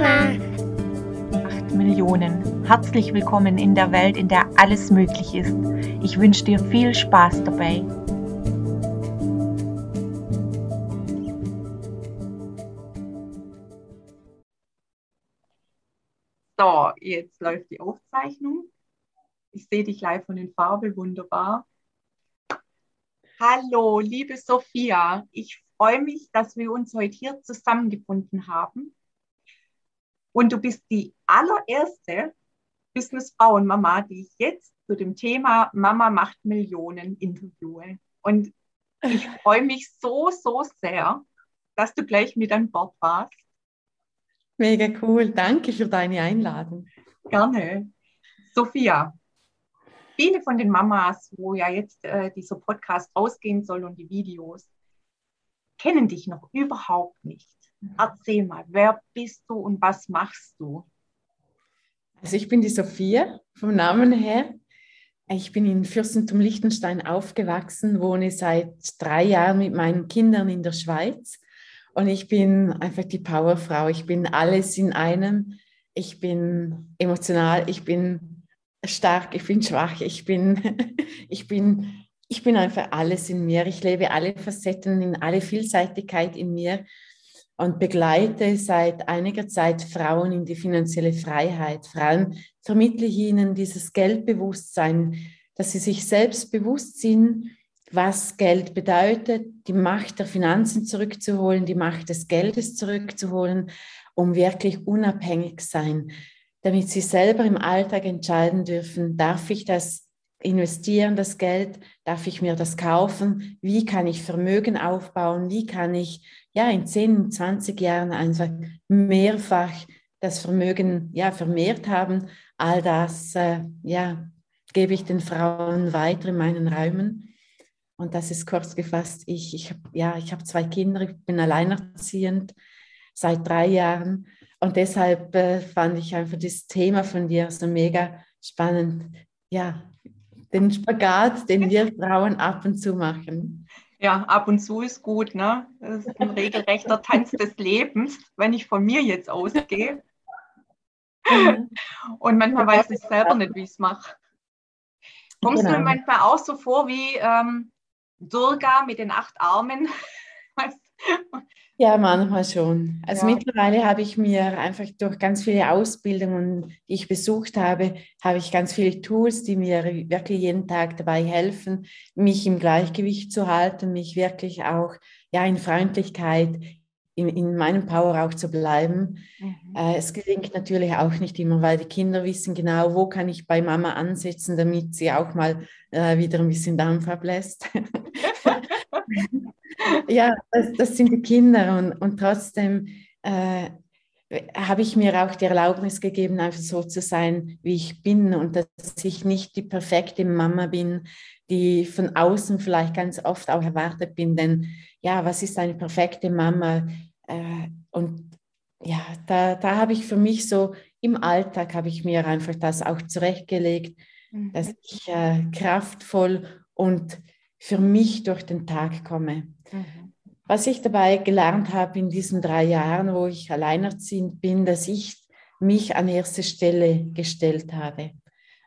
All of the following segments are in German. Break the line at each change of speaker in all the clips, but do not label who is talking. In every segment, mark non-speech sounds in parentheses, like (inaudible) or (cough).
Mama.
8 Millionen. Herzlich willkommen in der Welt, in der alles möglich ist. Ich wünsche dir viel Spaß dabei.
So, jetzt läuft die Aufzeichnung. Ich sehe dich live von den Farbe, wunderbar. Hallo, liebe Sophia. Ich freue mich, dass wir uns heute hier zusammengefunden haben. Und du bist die allererste Businessfrauenmama, die ich jetzt zu dem Thema Mama macht Millionen interviewe. Und ich (laughs) freue mich so, so sehr, dass du gleich mit an Bord warst.
Mega cool. Danke für deine Einladung.
Gerne. Sophia, viele von den Mamas, wo ja jetzt äh, dieser Podcast rausgehen soll und die Videos, kennen dich noch überhaupt nicht. Erzähl mal, wer bist du und was machst du?
Also ich bin die Sophia vom Namen her. Ich bin in Fürstentum Liechtenstein aufgewachsen, wohne seit drei Jahren mit meinen Kindern in der Schweiz und ich bin einfach die Powerfrau. Ich bin alles in einem. Ich bin emotional, ich bin stark, ich bin schwach, ich bin, (laughs) ich bin ich bin einfach alles in mir. Ich lebe alle Facetten in alle Vielseitigkeit in mir und begleite seit einiger Zeit Frauen in die finanzielle Freiheit. Vor allem vermittle ich ihnen dieses Geldbewusstsein, dass sie sich selbst bewusst sind, was Geld bedeutet, die Macht der Finanzen zurückzuholen, die Macht des Geldes zurückzuholen, um wirklich unabhängig sein, damit sie selber im Alltag entscheiden dürfen, darf ich das investieren das Geld? Darf ich mir das kaufen? Wie kann ich Vermögen aufbauen? Wie kann ich ja in 10, 20 Jahren einfach mehrfach das Vermögen ja vermehrt haben? All das äh, ja gebe ich den Frauen weiter in meinen Räumen. Und das ist kurz gefasst. Ich, ich ja, ich habe zwei Kinder, ich bin alleinerziehend seit drei Jahren. Und deshalb äh, fand ich einfach das Thema von dir so mega spannend. Ja, den Spagat, den wir Frauen ab und zu machen.
Ja, ab und zu ist gut, ne? Das ist ein regelrechter (laughs) Tanz des Lebens, wenn ich von mir jetzt ausgehe. Und manchmal weiß ich selber nicht, wie ich es mache. Kommst genau. du mir manchmal auch so vor wie ähm, Durga mit den acht Armen? (laughs)
Ja, manchmal schon. Also ja. mittlerweile habe ich mir einfach durch ganz viele Ausbildungen, die ich besucht habe, habe ich ganz viele Tools, die mir wirklich jeden Tag dabei helfen, mich im Gleichgewicht zu halten, mich wirklich auch ja in Freundlichkeit, in, in meinem Power auch zu bleiben. Mhm. Äh, es gelingt natürlich auch nicht immer, weil die Kinder wissen genau, wo kann ich bei Mama ansetzen, damit sie auch mal äh, wieder ein bisschen Dampf ablässt. (laughs) (laughs) ja, das, das, sind die Kinder und, und trotzdem äh, habe ich mir auch die Erlaubnis gegeben, einfach so zu sein, wie ich bin und dass ich nicht die perfekte Mama bin, die von außen vielleicht ganz oft auch erwartet bin. Denn ja, was ist eine perfekte Mama? Äh, und ja, da, da habe ich für mich so im Alltag habe ich mir einfach das auch zurechtgelegt, mhm. dass ich äh, kraftvoll und für mich durch den Tag komme. Mhm. Was ich dabei gelernt habe in diesen drei Jahren, wo ich alleinerziehend bin, dass ich mich an erste Stelle gestellt habe.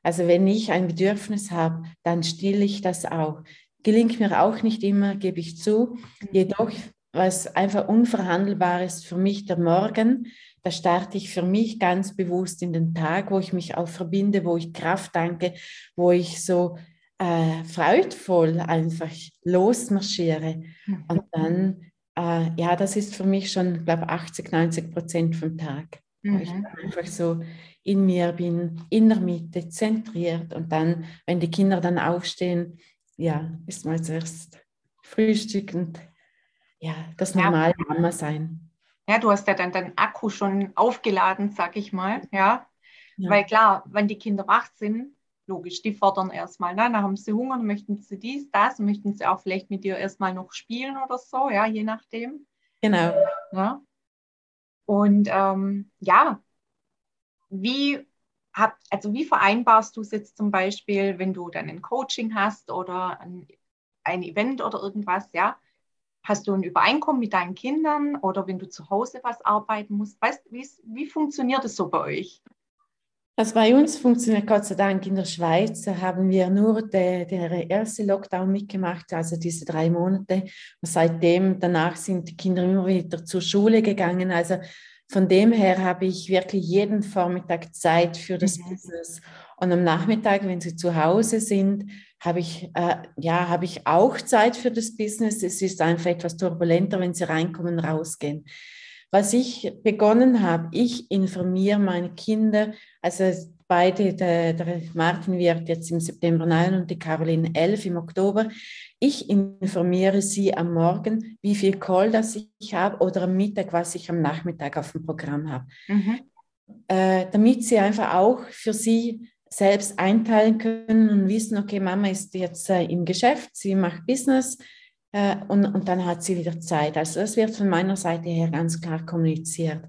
Also wenn ich ein Bedürfnis habe, dann stille ich das auch. Gelingt mir auch nicht immer, gebe ich zu. Mhm. Jedoch, was einfach unverhandelbar ist für mich der Morgen, da starte ich für mich ganz bewusst in den Tag, wo ich mich auch verbinde, wo ich Kraft danke, wo ich so äh, freudvoll einfach losmarschiere. Mhm. Und dann, äh, ja, das ist für mich schon, glaube 80, 90 Prozent vom Tag. Mhm. Ich einfach so in mir bin, in der Mitte, zentriert. Und dann, wenn die Kinder dann aufstehen, ja, ist mal zuerst Frühstück und ja, das normale ja. Mama sein.
Ja, du hast ja dann deinen Akku schon aufgeladen, sag ich mal, ja. ja. Weil klar, wenn die Kinder wach sind, logisch, die fordern erstmal. Ne? Dann haben sie Hunger, dann möchten sie dies, das, möchten sie auch vielleicht mit dir erstmal noch spielen oder so, ja, je nachdem.
Genau.
Ja. Und ähm, ja, wie hab, also wie vereinbarst du es jetzt zum Beispiel, wenn du dann ein Coaching hast oder ein, ein Event oder irgendwas, ja? hast du ein Übereinkommen mit deinen Kindern oder wenn du zu Hause was arbeiten musst? Weißt, wie, wie funktioniert es so bei euch?
Also bei uns funktioniert Gott sei Dank in der Schweiz, da haben wir nur der, der erste Lockdown mitgemacht, also diese drei Monate. Und seitdem, danach sind die Kinder immer wieder zur Schule gegangen. Also von dem her habe ich wirklich jeden Vormittag Zeit für das mhm. Business. Und am Nachmittag, wenn sie zu Hause sind, habe ich, äh, ja, habe ich auch Zeit für das Business. Es ist einfach etwas turbulenter, wenn sie reinkommen, rausgehen. Was ich begonnen habe, ich informiere meine Kinder, also beide, der, der, Martin wird jetzt im September 9 und die Caroline 11 im Oktober. Ich informiere sie am Morgen, wie viel Call das ich habe oder am Mittag, was ich am Nachmittag auf dem Programm habe. Mhm. Äh, damit sie einfach auch für sie selbst einteilen können und wissen, okay, Mama ist jetzt äh, im Geschäft, sie macht Business, äh, und, und dann hat sie wieder Zeit. Also das wird von meiner Seite her ganz klar kommuniziert.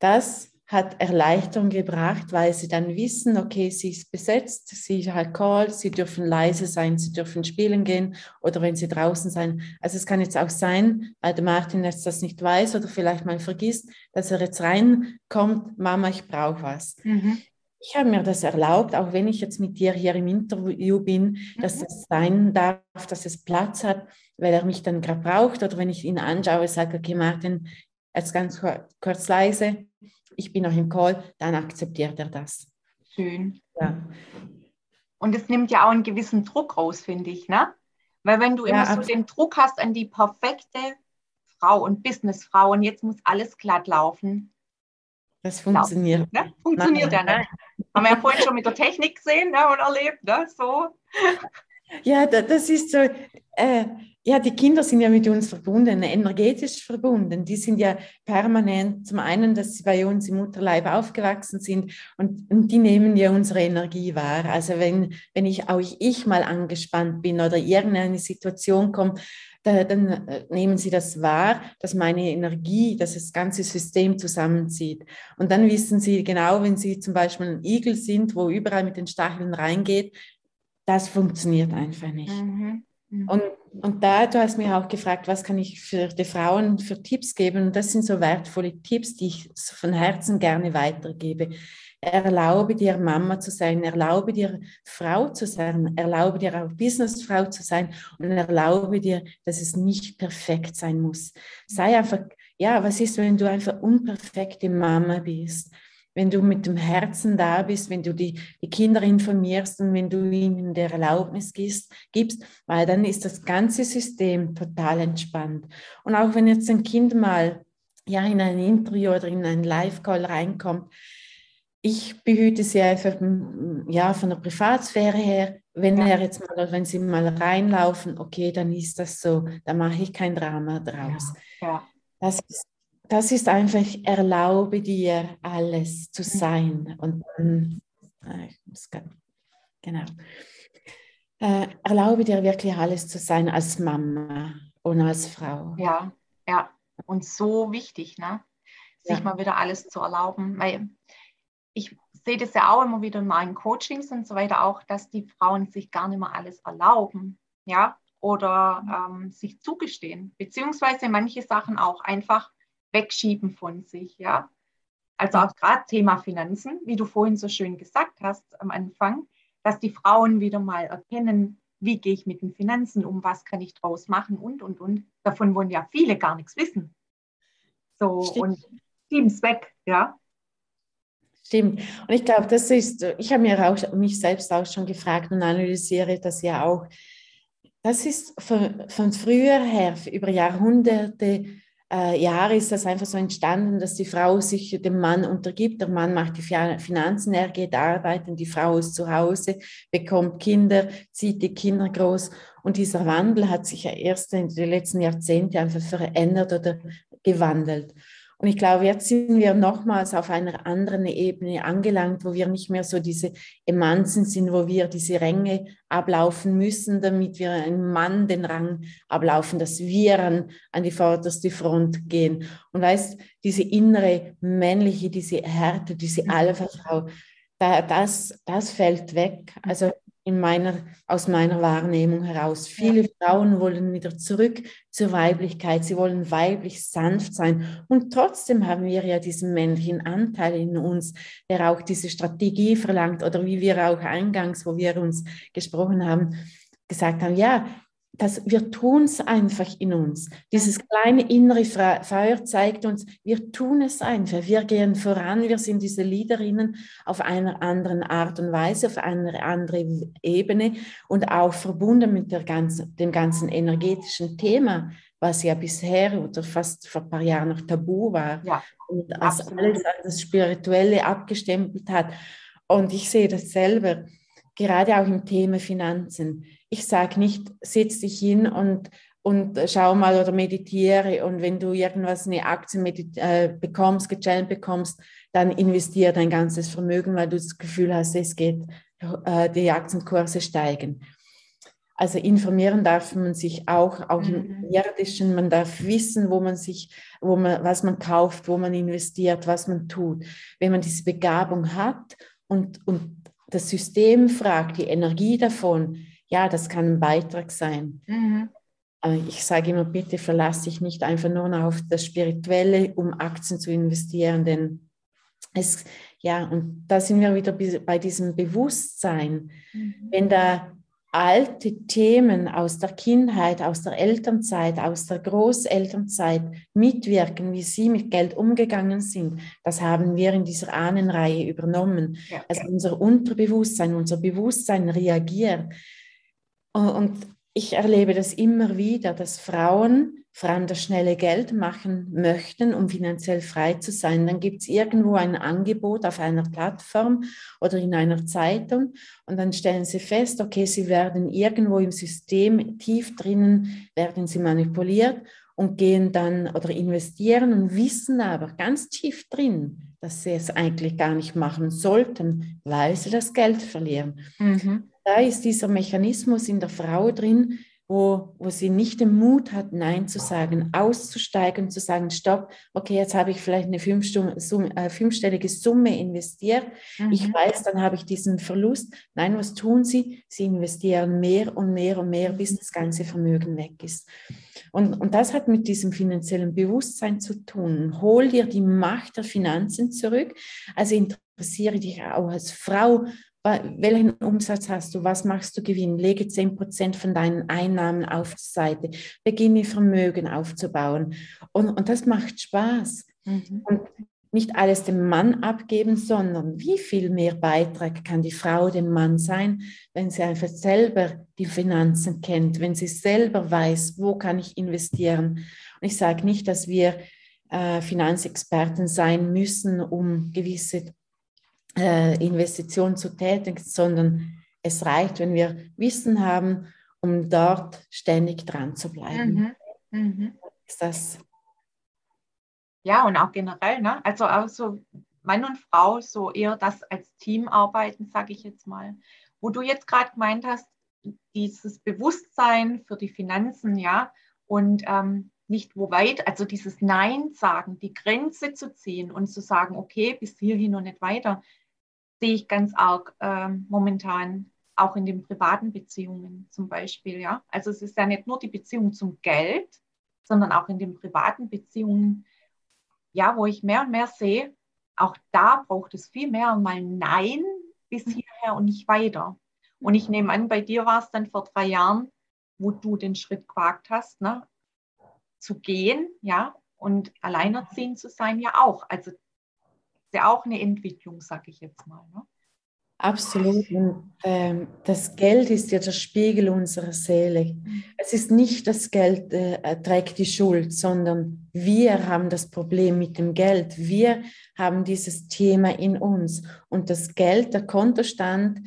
Das hat Erleichterung gebracht, weil sie dann wissen, okay, sie ist besetzt, sie hat Call, sie dürfen leise sein, sie dürfen spielen gehen oder wenn sie draußen sein. Also es kann jetzt auch sein, weil der Martin jetzt das nicht weiß oder vielleicht mal vergisst, dass er jetzt reinkommt, Mama, ich brauche was. Mhm ich habe mir das erlaubt, auch wenn ich jetzt mit dir hier im Interview bin, dass mhm. das sein darf, dass es Platz hat, weil er mich dann gerade braucht oder wenn ich ihn anschaue, sage, okay, Martin, jetzt ganz kurz leise, ich bin noch im Call, dann akzeptiert er das.
Schön. Ja. Und es nimmt ja auch einen gewissen Druck raus, finde ich, ne? Weil wenn du ja, immer so den Druck hast an die perfekte Frau und Businessfrau und jetzt muss alles glatt laufen,
das funktioniert.
Ne? Funktioniert ja nicht. Haben wir ja vorhin schon mit der Technik gesehen ne, und erlebt. Ne? So.
Ja, das ist so. Äh, ja, die Kinder sind ja mit uns verbunden, energetisch verbunden. Die sind ja permanent, zum einen, dass sie bei uns im Mutterleib aufgewachsen sind und, und die nehmen ja unsere Energie wahr. Also wenn, wenn ich auch ich mal angespannt bin oder irgendeine Situation kommt, da, dann äh, nehmen sie das wahr, dass meine Energie, dass das ganze System zusammenzieht. Und dann wissen sie genau, wenn sie zum Beispiel ein Igel sind, wo überall mit den Stacheln reingeht, das funktioniert einfach nicht. Mhm. Mhm. Und, und da, du hast mir auch gefragt, was kann ich für die Frauen für Tipps geben? Und das sind so wertvolle Tipps, die ich von Herzen gerne weitergebe. Erlaube dir, Mama zu sein, erlaube dir, Frau zu sein, erlaube dir auch Businessfrau zu sein und erlaube dir, dass es nicht perfekt sein muss. Sei einfach, ja, was ist, wenn du einfach unperfekte Mama bist? Wenn du mit dem Herzen da bist, wenn du die, die Kinder informierst und wenn du ihnen der Erlaubnis gibst, gibst, weil dann ist das ganze System total entspannt. Und auch wenn jetzt ein Kind mal ja, in ein Interview oder in einen Live-Call reinkommt, ich behüte sie einfach ja, von der Privatsphäre her. Wenn ja. er jetzt mal, wenn sie mal reinlaufen, okay, dann ist das so, da mache ich kein Drama draus. Ja. ja. Das, ist, das ist einfach, erlaube dir alles zu mhm. sein. Und äh, genau. Äh, erlaube dir wirklich alles zu sein als Mama und als Frau.
Ja, ja. Und so wichtig, ne? sich ja. mal wieder alles zu erlauben. Weil ich sehe das ja auch immer wieder in meinen Coachings und so weiter auch, dass die Frauen sich gar nicht mehr alles erlauben, ja, oder mhm. ähm, sich zugestehen, beziehungsweise manche Sachen auch einfach wegschieben von sich, ja. Also auch gerade Thema Finanzen, wie du vorhin so schön gesagt hast am Anfang, dass die Frauen wieder mal erkennen, wie gehe ich mit den Finanzen um, was kann ich draus machen und, und, und. Davon wollen ja viele gar nichts wissen. So, Stimmt. und es weg, ja.
Stimmt. Und ich glaube, das ist, ich habe mir auch mich selbst auch schon gefragt und analysiere das ja auch. Das ist von, von früher her, über Jahrhunderte, Jahre ist das einfach so entstanden, dass die Frau sich dem Mann untergibt. Der Mann macht die Finanzen, er geht arbeiten, die Frau ist zu Hause, bekommt Kinder, zieht die Kinder groß. Und dieser Wandel hat sich ja erst in den letzten Jahrzehnten einfach verändert oder gewandelt. Und ich glaube, jetzt sind wir nochmals auf einer anderen Ebene angelangt, wo wir nicht mehr so diese Emanzen sind, wo wir diese Ränge ablaufen müssen, damit wir einem Mann den Rang ablaufen, dass wir an, an die vorderste Front gehen. Und weißt, diese innere männliche, diese Härte, diese Alpha-Frau, da, das, das fällt weg. Also in meiner, aus meiner Wahrnehmung heraus. Viele Frauen wollen wieder zurück zur Weiblichkeit. Sie wollen weiblich sanft sein. Und trotzdem haben wir ja diesen männlichen Anteil in uns, der auch diese Strategie verlangt oder wie wir auch eingangs, wo wir uns gesprochen haben, gesagt haben, ja, das, wir tun es einfach in uns. Dieses kleine innere Feuer zeigt uns, wir tun es einfach. Wir gehen voran, wir sind diese Leaderinnen auf einer anderen Art und Weise, auf einer anderen Ebene und auch verbunden mit der ganzen, dem ganzen energetischen Thema, was ja bisher oder fast vor ein paar Jahren noch tabu war ja, und als alles an das Spirituelle abgestempelt hat. Und ich sehe das selber, gerade auch im Thema Finanzen ich sage nicht, setz dich hin und, und schau mal oder meditiere und wenn du irgendwas, eine Aktie äh, bekommst, gechannelt bekommst, dann investiere dein ganzes Vermögen, weil du das Gefühl hast, es geht, äh, die Aktienkurse steigen. Also informieren darf man sich auch, auch mhm. im Irdischen. Man darf wissen, wo man sich, wo man, was man kauft, wo man investiert, was man tut. Wenn man diese Begabung hat und, und das System fragt, die Energie davon, ja, das kann ein Beitrag sein. Mhm. Ich sage immer, bitte verlasse dich nicht einfach nur auf das Spirituelle, um Aktien zu investieren, denn es, ja, und da sind wir wieder bei diesem Bewusstsein. Mhm. Wenn da alte Themen aus der Kindheit, aus der Elternzeit, aus der Großelternzeit mitwirken, wie sie mit Geld umgegangen sind, das haben wir in dieser Ahnenreihe übernommen. Ja. Also unser Unterbewusstsein, unser Bewusstsein reagiert. Und ich erlebe das immer wieder, dass Frauen allem das schnelle Geld machen möchten, um finanziell frei zu sein. Dann gibt es irgendwo ein Angebot auf einer Plattform oder in einer Zeitung und dann stellen sie fest, okay, sie werden irgendwo im System tief drinnen, werden sie manipuliert und gehen dann oder investieren und wissen aber ganz tief drin, dass sie es eigentlich gar nicht machen sollten, weil sie das Geld verlieren. Mhm da ist dieser Mechanismus in der Frau drin, wo, wo sie nicht den Mut hat, Nein zu sagen, auszusteigen, zu sagen, stopp, okay, jetzt habe ich vielleicht eine äh, fünfstellige Summe investiert. Mhm. Ich weiß, dann habe ich diesen Verlust. Nein, was tun sie? Sie investieren mehr und mehr und mehr, bis das ganze Vermögen weg ist. Und, und das hat mit diesem finanziellen Bewusstsein zu tun. Hol dir die Macht der Finanzen zurück. Also interessiere dich auch als Frau welchen Umsatz hast du, was machst du Gewinn, lege 10% von deinen Einnahmen auf die Seite, beginne Vermögen aufzubauen. Und, und das macht Spaß. Mhm. Und nicht alles dem Mann abgeben, sondern wie viel mehr Beitrag kann die Frau dem Mann sein, wenn sie einfach selber die Finanzen kennt, wenn sie selber weiß, wo kann ich investieren. Und ich sage nicht, dass wir äh, Finanzexperten sein müssen, um gewisse äh, Investition zu tätigen, sondern es reicht, wenn wir Wissen haben, um dort ständig dran zu bleiben. Mhm. Mhm. Ist das?
Ja, und auch generell, ne? also auch so Mann und Frau, so eher das als Team arbeiten, sage ich jetzt mal. Wo du jetzt gerade gemeint hast, dieses Bewusstsein für die Finanzen, ja, und ähm, nicht wo weit, also dieses Nein sagen, die Grenze zu ziehen und zu sagen, okay, bis hierhin und nicht weiter sehe ich ganz arg äh, momentan auch in den privaten Beziehungen zum Beispiel. Ja? Also es ist ja nicht nur die Beziehung zum Geld, sondern auch in den privaten Beziehungen, ja, wo ich mehr und mehr sehe, auch da braucht es viel mehr mal Nein bis hierher und nicht weiter. Und ich nehme an, bei dir war es dann vor drei Jahren, wo du den Schritt gewagt hast, ne, zu gehen, ja, und alleinerziehend zu sein, ja auch. Also ja auch eine Entwicklung, sage ich jetzt mal. Ne?
Absolut. Und ähm, das Geld ist ja der Spiegel unserer Seele. Mhm. Es ist nicht das Geld äh, trägt die Schuld, sondern wir haben das Problem mit dem Geld. Wir haben dieses Thema in uns. Und das Geld, der Kontostand,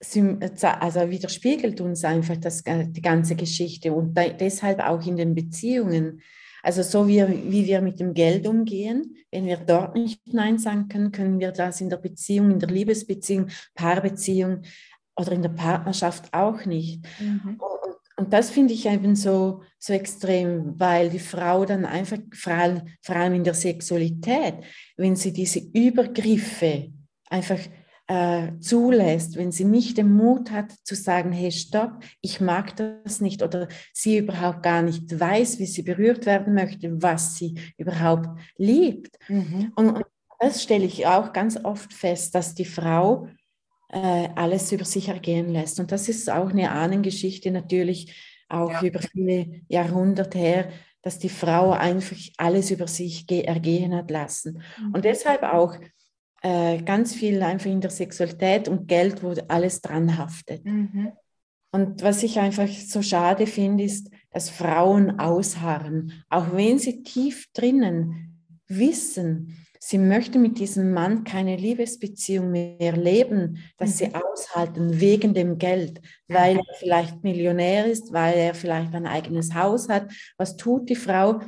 also widerspiegelt uns einfach das, äh, die ganze Geschichte und deshalb auch in den Beziehungen. Also so wie, wie wir mit dem Geld umgehen, wenn wir dort nicht Nein sagen können, können wir das in der Beziehung, in der Liebesbeziehung, Paarbeziehung oder in der Partnerschaft auch nicht. Mhm. Und, und, das finde ich eben so, so extrem, weil die Frau dann einfach, vor allem, vor allem in der Sexualität, wenn sie diese Übergriffe einfach äh, zulässt, wenn sie nicht den Mut hat zu sagen, hey, stopp, ich mag das nicht oder sie überhaupt gar nicht weiß, wie sie berührt werden möchte, was sie überhaupt liebt. Mhm. Und, und, das stelle ich auch ganz oft fest, dass die Frau äh, alles über sich ergehen lässt. Und das ist auch eine Ahnengeschichte natürlich, auch ja. über viele Jahrhunderte her, dass die Frau einfach alles über sich ergehen hat lassen. Mhm. Und deshalb auch äh, ganz viel einfach in der Sexualität und Geld, wo alles dran haftet. Mhm. Und was ich einfach so schade finde, ist, dass Frauen ausharren, auch wenn sie tief drinnen wissen, sie möchten mit diesem Mann keine Liebesbeziehung mehr leben, dass mhm. sie aushalten wegen dem Geld, weil er vielleicht Millionär ist, weil er vielleicht ein eigenes Haus hat. Was tut die Frau?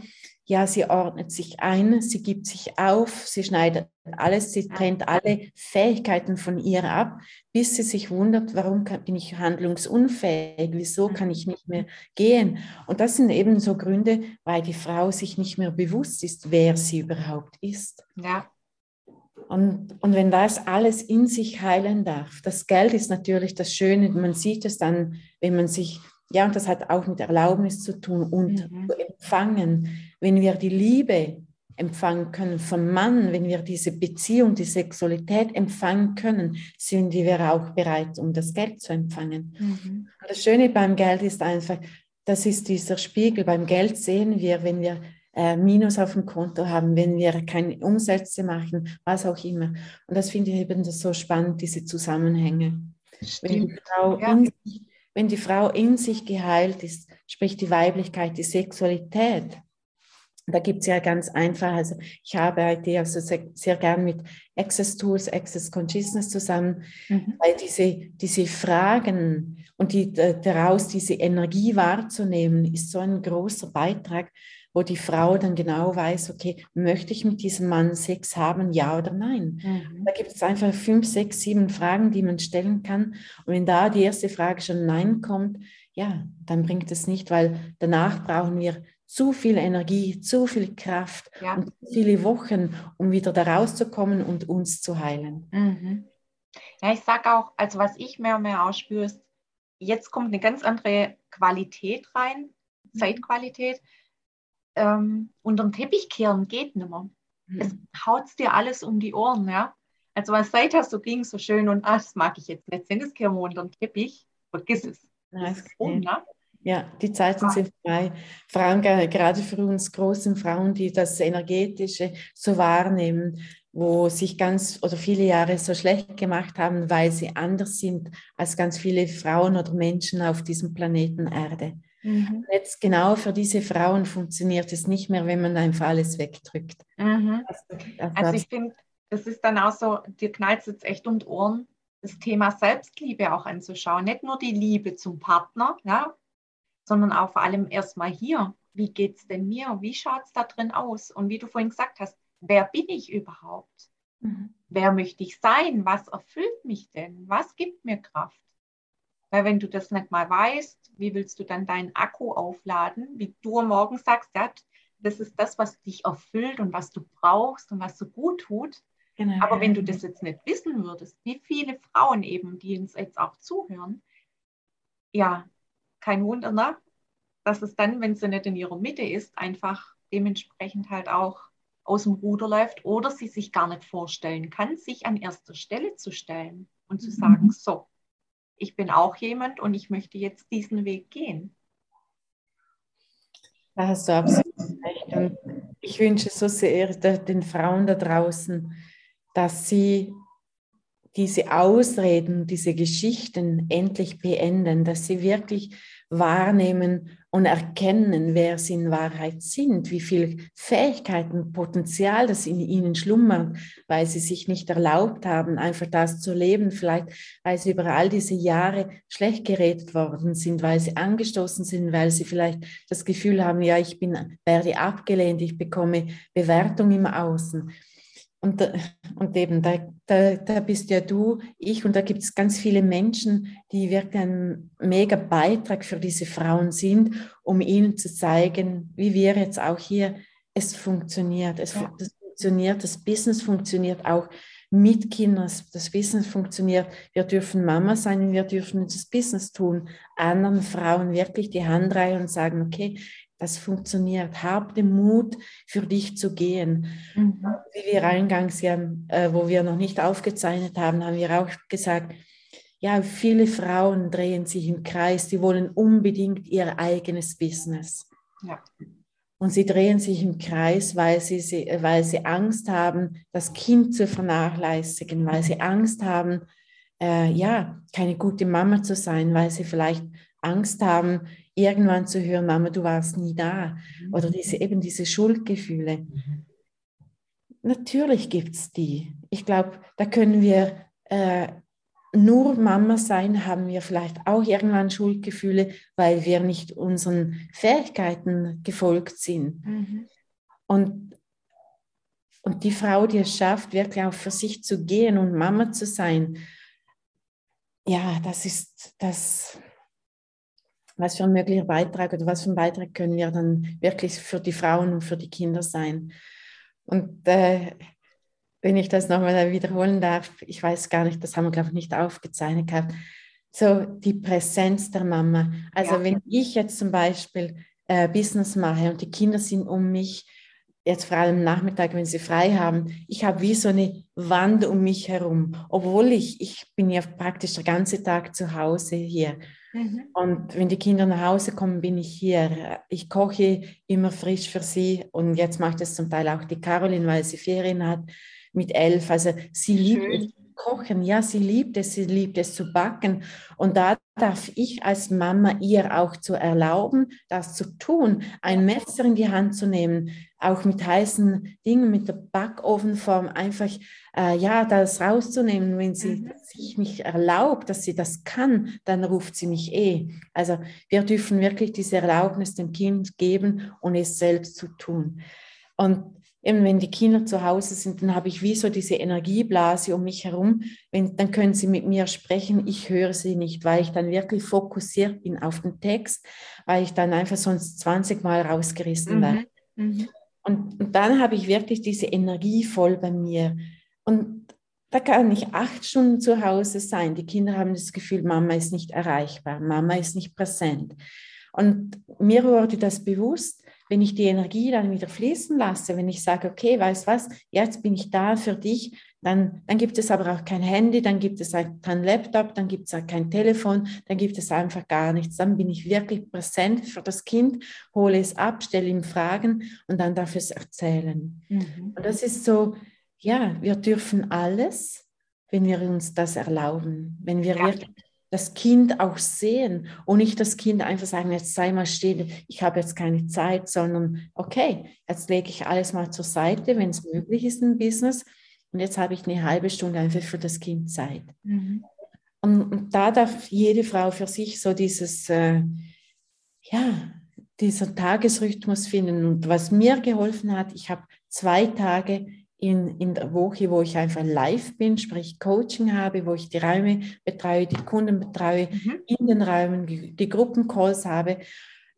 Ja, sie ordnet sich ein, sie gibt sich auf, sie schneidet alles, sie trennt alle Fähigkeiten von ihr ab, bis sie sich wundert, warum bin ich handlungsunfähig, wieso kann ich nicht mehr gehen. Und das sind eben so Gründe, weil die Frau sich nicht mehr bewusst ist, wer sie überhaupt ist.
Ja.
Und, und wenn das alles in sich heilen darf, das Geld ist natürlich das Schöne, man sieht es dann, wenn man sich ja, und das hat auch mit Erlaubnis zu tun und mhm. zu empfangen. Wenn wir die Liebe empfangen können vom Mann, wenn wir diese Beziehung, die Sexualität empfangen können, sind wir auch bereit, um das Geld zu empfangen. Mhm. das Schöne beim Geld ist einfach, das ist dieser Spiegel. Beim Geld sehen wir, wenn wir äh, Minus auf dem Konto haben, wenn wir keine Umsätze machen, was auch immer. Und das finde ich eben so spannend, diese Zusammenhänge. Wenn die Frau ja. in sich wenn die Frau in sich geheilt ist, sprich die Weiblichkeit, die Sexualität, da gibt es ja ganz einfach, also ich arbeite also sehr, sehr gern mit Access Tools, Access Consciousness zusammen, mhm. weil diese, diese Fragen und die, daraus diese Energie wahrzunehmen, ist so ein großer Beitrag, wo die Frau dann genau weiß, okay, möchte ich mit diesem Mann Sex haben, ja oder nein? Mhm. Da gibt es einfach fünf, sechs, sieben Fragen, die man stellen kann. Und wenn da die erste Frage schon Nein kommt, ja, dann bringt es nicht, weil danach brauchen wir zu viel Energie, zu viel Kraft ja. und viele Wochen, um wieder da rauszukommen und uns zu heilen.
Mhm. Ja, ich sage auch, also was ich mehr und mehr ausspüre, ist, jetzt kommt eine ganz andere Qualität rein, mhm. Zeitqualität ähm, unter den Teppich kehren geht nicht mehr. Mhm. Es haut dir alles um die Ohren, ja. Also was seit hast so ging so schön und ach, das mag ich jetzt nicht. Sind es kehren unter den Teppich? Vergiss es.
Ja, um, ne? Ja, die Zeiten sind frei. Frauen, gerade für uns großen Frauen, die das Energetische so wahrnehmen, wo sich ganz oder viele Jahre so schlecht gemacht haben, weil sie anders sind als ganz viele Frauen oder Menschen auf diesem Planeten Erde. Mhm. Jetzt genau für diese Frauen funktioniert es nicht mehr, wenn man einfach alles wegdrückt.
Mhm. Also, also ich finde, das ist dann auch so, dir knallt es jetzt echt um die Ohren, das Thema Selbstliebe auch anzuschauen. Nicht nur die Liebe zum Partner, ja, sondern auch vor allem erstmal hier. Wie geht es denn mir? Wie schaut es da drin aus? Und wie du vorhin gesagt hast, wer bin ich überhaupt? Mhm. Wer möchte ich sein? Was erfüllt mich denn? Was gibt mir Kraft? Weil wenn du das nicht mal weißt, wie willst du dann deinen Akku aufladen? Wie du am Morgen sagst, ja, das ist das, was dich erfüllt und was du brauchst und was so gut tut. Genau. Aber wenn du das jetzt nicht wissen würdest, wie viele Frauen eben, die uns jetzt auch zuhören, ja, kein Wunder, ne? dass es dann, wenn sie nicht in ihrer Mitte ist, einfach dementsprechend halt auch aus dem Ruder läuft oder sie sich gar nicht vorstellen kann, sich an erster Stelle zu stellen und zu mhm. sagen, so, ich bin auch jemand und ich möchte jetzt diesen Weg gehen.
Da hast du absolut recht. Und ich wünsche so sehr den Frauen da draußen, dass sie diese Ausreden, diese Geschichten endlich beenden, dass sie wirklich wahrnehmen und erkennen, wer sie in Wahrheit sind, wie viel Fähigkeiten, Potenzial das in ihnen schlummert, weil sie sich nicht erlaubt haben, einfach das zu leben, vielleicht weil sie über all diese Jahre schlecht geredet worden sind, weil sie angestoßen sind, weil sie vielleicht das Gefühl haben, ja, ich bin, werde abgelehnt, ich bekomme Bewertung im Außen. Und, und eben, da, da, da bist ja du, ich und da gibt es ganz viele Menschen, die wirklich ein mega Beitrag für diese Frauen sind, um ihnen zu zeigen, wie wir jetzt auch hier, es funktioniert. Es ja. funktioniert, das Business funktioniert auch mit Kindern das Business funktioniert. Wir dürfen Mama sein und wir dürfen das Business tun. Anderen Frauen wirklich die Hand reichen und sagen, okay, das funktioniert. Hab den Mut, für dich zu gehen. Mhm. Wie wir eingangs, ja, äh, wo wir noch nicht aufgezeichnet haben, haben wir auch gesagt, ja, viele Frauen drehen sich im Kreis, die wollen unbedingt ihr eigenes Business. Ja. Und sie drehen sich im Kreis, weil sie, weil sie Angst haben, das Kind zu vernachlässigen, weil sie Angst haben, äh, ja, keine gute Mama zu sein, weil sie vielleicht Angst haben, irgendwann zu hören, Mama, du warst nie da. Mhm. Oder diese, eben diese Schuldgefühle. Mhm. Natürlich gibt es die. Ich glaube, da können wir äh, nur Mama sein, haben wir vielleicht auch irgendwann Schuldgefühle, weil wir nicht unseren Fähigkeiten gefolgt sind. Mhm. Und, und die Frau, die es schafft, wirklich auch für sich zu gehen und Mama zu sein, ja, das ist das, was für ein möglicher Beitrag oder was für ein Beitrag können wir dann wirklich für die Frauen und für die Kinder sein. Und äh, wenn ich das nochmal wiederholen darf, ich weiß gar nicht, das haben wir, glaube ich, nicht aufgezeichnet gehabt, so die Präsenz der Mama. Also ja. wenn ich jetzt zum Beispiel äh, Business mache und die Kinder sind um mich, jetzt vor allem Nachmittag, wenn sie frei haben, ich habe wie so eine Wand um mich herum, obwohl ich, ich bin ja praktisch den ganzen Tag zu Hause hier. Mhm. Und wenn die Kinder nach Hause kommen, bin ich hier. Ich koche immer frisch für sie und jetzt macht es zum Teil auch die Caroline, weil sie Ferien hat mit elf. Also sie liebt es kochen, ja, sie liebt es, sie liebt es zu backen. Und da darf ich als Mama ihr auch zu erlauben, das zu tun, ein Messer in die Hand zu nehmen, auch mit heißen Dingen, mit der Backofenform einfach, äh, ja, das rauszunehmen. Wenn sie mhm. sich nicht erlaubt, dass sie das kann, dann ruft sie mich eh. Also wir dürfen wirklich diese Erlaubnis dem Kind geben und es selbst zu tun. Und eben wenn die Kinder zu Hause sind, dann habe ich wie so diese Energieblase um mich herum. Wenn, dann können sie mit mir sprechen, ich höre sie nicht, weil ich dann wirklich fokussiert bin auf den Text, weil ich dann einfach sonst 20 Mal rausgerissen mhm. werde. Mhm. Und, und dann habe ich wirklich diese Energie voll bei mir. Und da kann ich acht Stunden zu Hause sein. Die Kinder haben das Gefühl, Mama ist nicht erreichbar, Mama ist nicht präsent. Und mir wurde das bewusst, wenn ich die Energie dann wieder fließen lasse, wenn ich sage, okay, weißt was, jetzt bin ich da für dich, dann, dann gibt es aber auch kein Handy, dann gibt es kein Laptop, dann gibt es auch kein Telefon, dann gibt es einfach gar nichts. Dann bin ich wirklich präsent für das Kind, hole es ab, stelle ihm Fragen und dann darf es erzählen. Mhm. Und das ist so, ja, wir dürfen alles, wenn wir uns das erlauben, wenn wir ja. wirklich das Kind auch sehen und nicht das Kind einfach sagen, jetzt sei mal still, ich habe jetzt keine Zeit, sondern okay, jetzt lege ich alles mal zur Seite, wenn es möglich ist im Business und jetzt habe ich eine halbe Stunde einfach für das Kind Zeit. Mhm. Und, und, da darf jede Frau für sich so dieses, äh, ja, dieser Tagesrhythmus finden. Und was mir geholfen hat, ich habe zwei Tage in, in der Woche, wo ich einfach live bin, sprich Coaching habe, wo ich die Räume betreue, die Kunden betreue, mhm. in den Räumen die, Gruppencalls habe.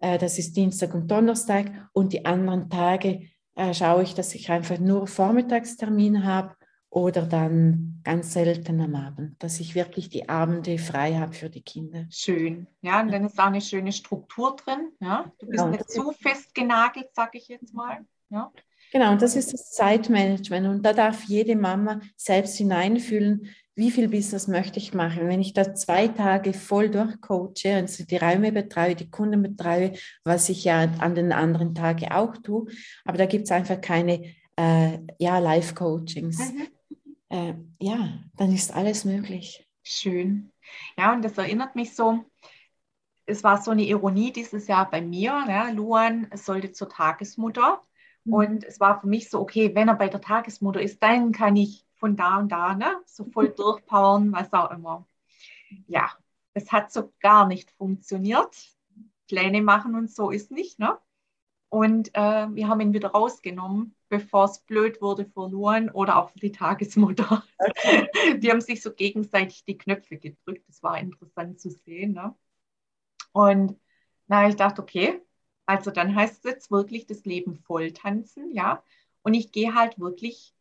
Äh, das ist Dienstag und Donnerstag. Und die anderen Tage äh, schaue ich, dass ich einfach nur Vormittagstermin habe oder dann ganz selten am Abend, dass ich wirklich die Abende frei habe für die Kinder.
Schön. Ja, und dann ist auch eine schöne Struktur drin. Ja? Du bist ja, nicht zu fest genagelt, sage ich jetzt mal. Ja?
Genau, und das ist das Zeitmanagement. Und da darf jede Mama selbst hineinfühlen, wie viel Business möchte ich machen. Wenn ich da zwei Tage voll durchcoache, also die Räume betreue, die Kunden betreue, was ich ja an den anderen Tagen auch tue, aber da gibt es einfach keine äh, ja, Live-Coachings. Mhm. Äh, ja, dann ist alles möglich.
Schön. Ja, und das erinnert mich so, es war so eine Ironie dieses Jahr bei mir. Ja, Luan sollte zur Tagesmutter. Mhm. Und es war für mich so, okay, wenn er bei der Tagesmutter ist, dann kann ich von da und da ne, so voll (laughs) durchpowern, was auch immer. Ja, es hat so gar nicht funktioniert. Pläne machen und so ist nicht. Ne? Und äh, wir haben ihn wieder rausgenommen, bevor es blöd wurde verloren oder auch für die Tagesmutter. Okay. (laughs) Die haben sich so gegenseitig die Knöpfe gedrückt. Das war interessant zu sehen. Ne? Und na, ich dachte, okay, also dann heißt es jetzt wirklich das Leben voll tanzen, ja. Und ich gehe halt wirklich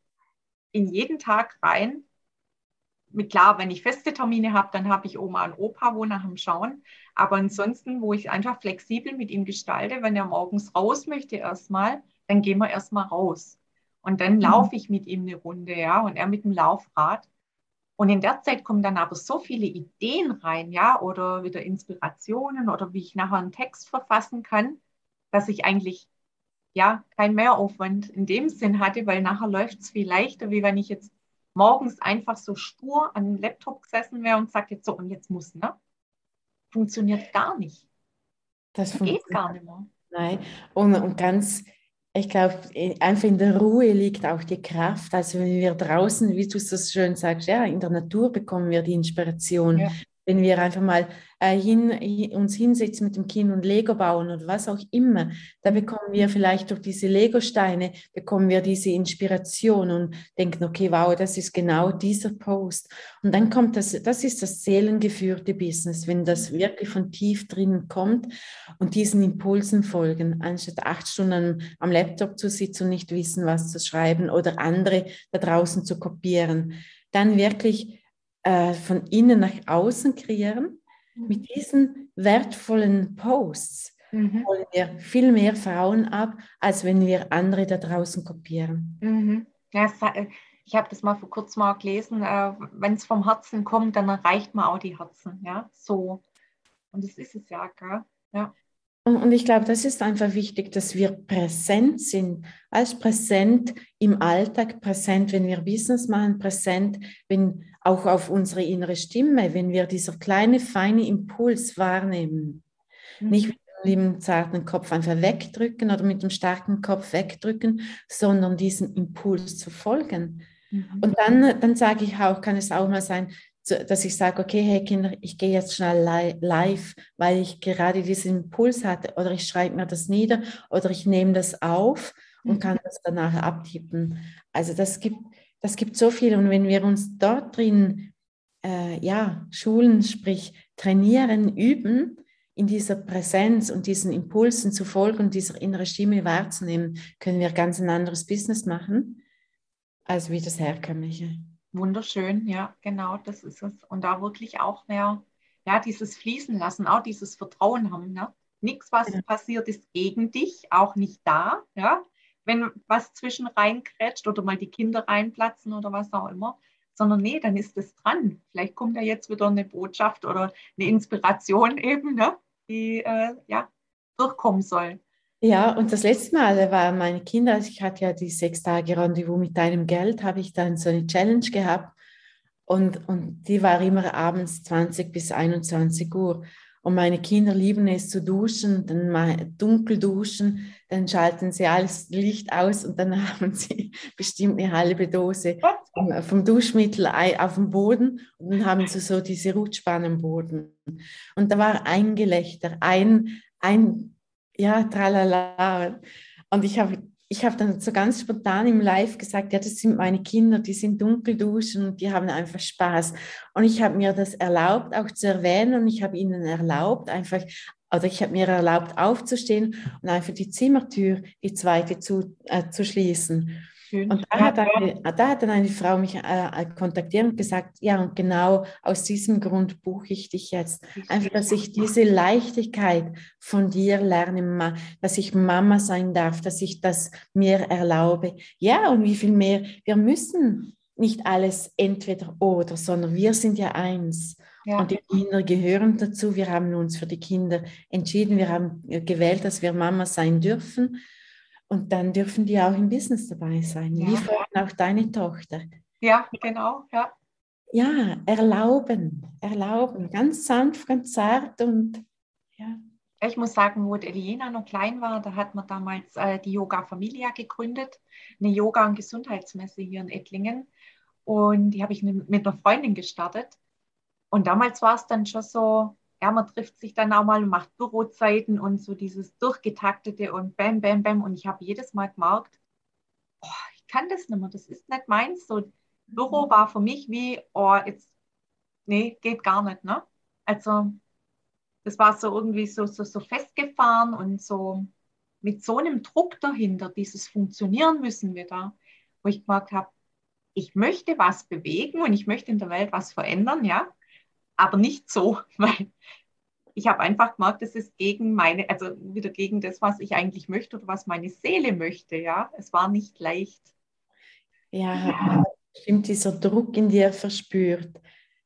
in jeden Tag rein. Mit klar, wenn ich feste Termine habe, dann habe ich Oma und Opa, wo nach dem Schauen. Aber ansonsten, wo ich einfach flexibel mit ihm gestalte, wenn er morgens raus möchte erstmal, dann gehen wir erstmal raus. Und dann mhm. laufe ich mit ihm eine Runde, ja, und er mit dem Laufrad. Und in der Zeit kommen dann aber so viele Ideen rein, ja, oder wieder Inspirationen oder wie ich nachher einen Text verfassen kann, dass ich eigentlich ja kein Mehraufwand in dem Sinn hatte, weil nachher läuft es viel leichter, wie wenn ich jetzt morgens einfach so stur an den Laptop gesessen wäre und sagt jetzt so und jetzt muss, ne? Funktioniert gar nicht.
Das, das geht gar nicht mehr. Nein, und, und ganz ich glaube, einfach in der Ruhe liegt auch die Kraft. Also wenn wir draußen, wie du so schön sagst, ja, in der Natur bekommen wir die Inspiration. Ja wenn wir einfach mal äh, hin, uns hinsetzen mit dem Kind und Lego bauen oder was auch immer, da bekommen wir vielleicht durch diese Lego-Steine, bekommen wir diese Inspiration und denken, okay, wow, das ist genau dieser Post. Und dann kommt das, das ist das seelengeführte Business, wenn das wirklich von tief drinnen kommt und diesen Impulsen folgen, anstatt acht Stunden am Laptop zu sitzen und nicht wissen, was zu schreiben oder andere da draußen zu kopieren. Dann wirklich äh, von innen nach außen kreieren. Mhm. Mit diesen wertvollen Posts mhm. holen wir viel mehr Frauen ab, als wenn wir andere da draußen kopieren.
Mhm. Ja, äh, ich habe das mal vor kurzem mal gelesen, äh, wenn es vom Herzen kommt, dann erreicht man auch die Herzen. Ja, so. Und das ist es ja, gell? Ja.
Und ich glaube, das ist einfach wichtig, dass wir präsent sind, als präsent im Alltag, präsent, wenn wir Business machen, präsent, wenn auch auf unsere innere Stimme, wenn wir dieser kleine, feine Impuls wahrnehmen. Mhm. Nicht mit dem lieben, zarten Kopf einfach wegdrücken oder mit dem starken Kopf wegdrücken, sondern diesem Impuls zu folgen. Mhm. Und dann, dann sage ich auch, kann es auch mal sein, dass ich sage, okay, hey Kinder, ich gehe jetzt schnell live, weil ich gerade diesen Impuls hatte oder ich schreibe mir das nieder oder ich nehme das auf und mhm. kann das danach abtippen. Also das gibt, das gibt so viel und wenn wir uns dort drin, äh, ja, schulen, sprich trainieren, üben, in dieser Präsenz und diesen Impulsen zu folgen und dieser innere Stimme wahrzunehmen, können wir ganz ein anderes Business machen, als wie das herkömmliche.
Wunderschön, ja, genau, das ist es. Und da wirklich auch mehr, ja, dieses Fließen lassen, auch dieses Vertrauen haben. Ne? Nichts, was ja. passiert, ist gegen dich, auch nicht da. Ja? Wenn was zwischen reinkrätscht oder mal die Kinder reinplatzen oder was auch immer, sondern nee, dann ist es dran. Vielleicht kommt da jetzt wieder eine Botschaft oder eine Inspiration (laughs) eben, ne? die äh, ja, durchkommen soll.
Ja, und das letzte Mal waren meine Kinder, also ich hatte ja die sechs Tage Rendezvous mit deinem Geld, habe ich dann so eine Challenge gehabt und, und die war immer abends 20 bis 21 Uhr. Und meine Kinder lieben es zu duschen, dann mal dunkel duschen, dann schalten sie alles Licht aus und dann (laughs) haben sie bestimmt eine halbe Dose vom, vom Duschmittel auf dem Boden und dann haben sie so diese Rutschbahn am Boden. Und da war ein Gelächter, ein, ein ja, tralala. Und ich habe ich hab dann so ganz spontan im Live gesagt, ja, das sind meine Kinder, die sind dunkel duschen und die haben einfach Spaß. Und ich habe mir das erlaubt, auch zu erwähnen und ich habe ihnen erlaubt, einfach, oder ich habe mir erlaubt, aufzustehen und einfach die Zimmertür, die zweite zu, äh, zu schließen. Schön. Und da hat, eine, da hat dann eine Frau mich äh, kontaktiert und gesagt, ja, und genau aus diesem Grund buche ich dich jetzt. Einfach, dass ich diese Leichtigkeit von dir lerne, dass ich Mama sein darf, dass ich das mir erlaube. Ja, und wie viel mehr, wir müssen nicht alles entweder oder, sondern wir sind ja eins. Ja. Und die Kinder gehören dazu. Wir haben uns für die Kinder entschieden. Wir haben gewählt, dass wir Mama sein dürfen. Und dann dürfen die auch im Business dabei sein, ja. wie vorhin auch deine Tochter.
Ja, genau, ja.
Ja, erlauben, erlauben, ganz sanft, ganz zart und ja.
Ich muss sagen, wo Eliena noch klein war, da hat man damals äh, die Yoga Familia gegründet, eine Yoga- und Gesundheitsmesse hier in Ettlingen. Und die habe ich mit einer Freundin gestartet. Und damals war es dann schon so, ja, man trifft sich dann auch mal und macht Bürozeiten und so dieses durchgetaktete und bam, bam, bam. Und ich habe jedes Mal gemerkt, oh, ich kann das nicht mehr, das ist nicht meins. So, Büro mhm. war für mich wie, oh, jetzt, nee, geht gar nicht, ne? Also, das war so irgendwie so, so, so festgefahren und so mit so einem Druck dahinter, dieses Funktionieren müssen wir da, wo ich gemerkt habe, ich möchte was bewegen und ich möchte in der Welt was verändern, ja, aber nicht so, (laughs) weil ich habe einfach gemerkt, das ist gegen meine, also wieder gegen das, was ich eigentlich möchte oder was meine Seele möchte, ja. Es war nicht leicht.
Ja, stimmt dieser Druck in dir verspürt,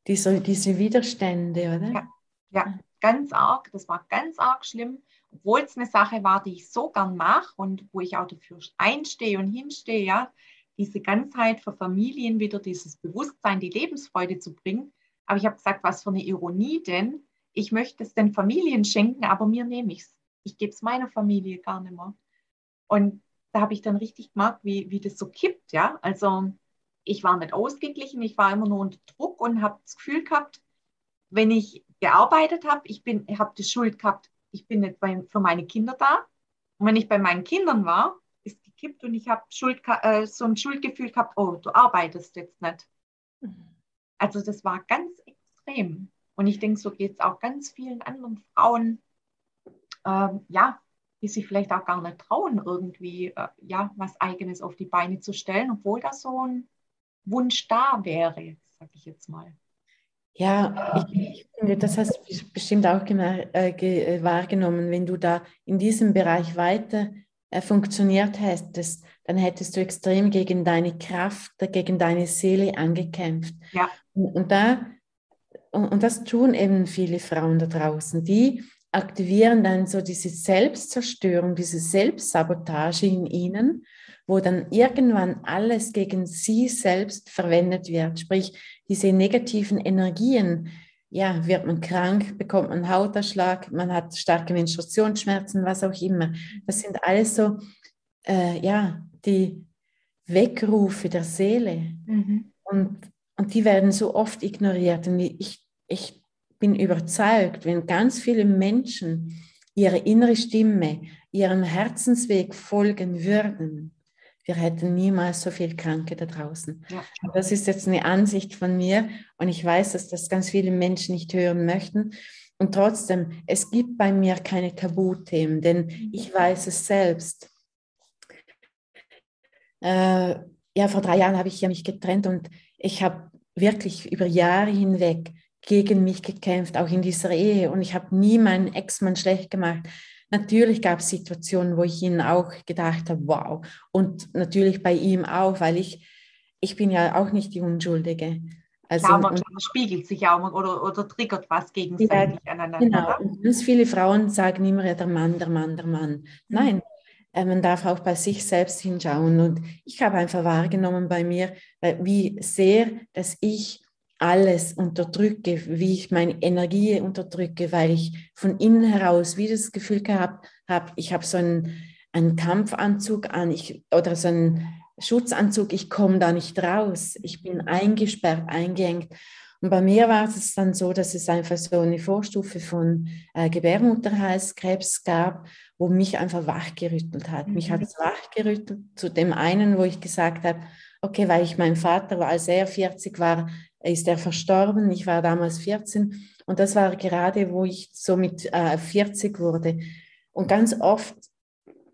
diese, diese Widerstände, oder?
Ja, ja, ganz arg. Das war ganz arg schlimm obwohl es eine Sache war, die ich so gern mache und wo ich auch dafür einstehe und hinstehe, ja, diese Ganzheit für Familien wieder, dieses Bewusstsein, die Lebensfreude zu bringen. Aber ich habe gesagt, was für eine Ironie denn? Ich möchte es den Familien schenken, aber mir nehme ich es. Ich gebe es meiner Familie gar nicht mehr. Und da habe ich dann richtig gemerkt, wie, wie das so kippt, ja. Also ich war nicht ausgeglichen, ich war immer nur unter Druck und habe das Gefühl gehabt, wenn ich gearbeitet habe, ich habe die Schuld gehabt, ich bin nicht bei, für meine Kinder da. Und wenn ich bei meinen Kindern war, ist gekippt und ich habe Schuld, äh, so ein Schuldgefühl gehabt, oh, du arbeitest jetzt nicht. Mhm. Also das war ganz extrem. Und ich denke, so geht es auch ganz vielen anderen Frauen, ähm, ja, die sich vielleicht auch gar nicht trauen, irgendwie äh, ja, was Eigenes auf die Beine zu stellen, obwohl da so ein Wunsch da wäre, sage ich jetzt mal.
Ja, ich, ich, finde, das hast du bestimmt auch äh, äh, wahrgenommen, wenn du da in diesem Bereich weiter äh, funktioniert hättest, dann hättest du extrem gegen deine Kraft, gegen deine Seele angekämpft. Ja. Und, und da, und, das tun eben viele Frauen da draußen, die aktivieren dann so diese Selbstzerstörung, diese Selbstsabotage in ihnen, wo dann irgendwann alles gegen sie selbst verwendet wird. Sprich, diese negativen Energien, ja, wird man krank, bekommt man Hautausschlag, man hat starke Menstruationsschmerzen, was auch immer. Das sind alles so, äh, ja, die Wegrufe der Seele. Mhm. Und, und die werden so oft ignoriert. Und ich, ich bin überzeugt, wenn ganz viele Menschen ihre innere Stimme, ihrem Herzensweg folgen würden, wir hätten niemals so viel Kranke da draußen. Ja. Das ist jetzt eine Ansicht von mir und ich weiß, dass das ganz viele Menschen nicht hören möchten. Und trotzdem, es gibt bei mir keine Tabuthemen, denn ich weiß es selbst. Äh, ja, vor drei Jahren habe ich ja mich getrennt und ich habe wirklich über Jahre hinweg gegen mich gekämpft, auch in dieser Ehe. Und ich habe nie meinen Ex-Mann schlecht gemacht. Natürlich gab es Situationen, wo ich ihn auch gedacht habe, wow. Und natürlich bei ihm auch, weil ich, ich bin ja auch nicht die Unschuldige.
Also, ja, man spiegelt sich auch oder, oder triggert was gegenseitig ja, aneinander.
Genau. Und ganz viele Frauen sagen immer, ja, der Mann, der Mann, der Mann. Mhm. Nein, man darf auch bei sich selbst hinschauen. Und ich habe einfach wahrgenommen bei mir, äh, wie sehr, dass ich alles unterdrücke, wie ich meine Energie unterdrücke, weil ich von innen heraus wie das Gefühl gehabt habe, ich habe so einen, einen Kampfanzug an ich, oder so einen Schutzanzug, ich komme da nicht raus, ich bin eingesperrt, eingeengt. Und bei mir war es dann so, dass es einfach so eine Vorstufe von äh, Gebärmutterhalskrebs gab, wo mich einfach wachgerüttelt hat. Mhm. Mich hat es wachgerüttelt zu dem einen, wo ich gesagt habe, okay, weil ich mein Vater, als er 40 war, ist er verstorben. Ich war damals 14 und das war gerade, wo ich so mit äh, 40 wurde. Und ganz oft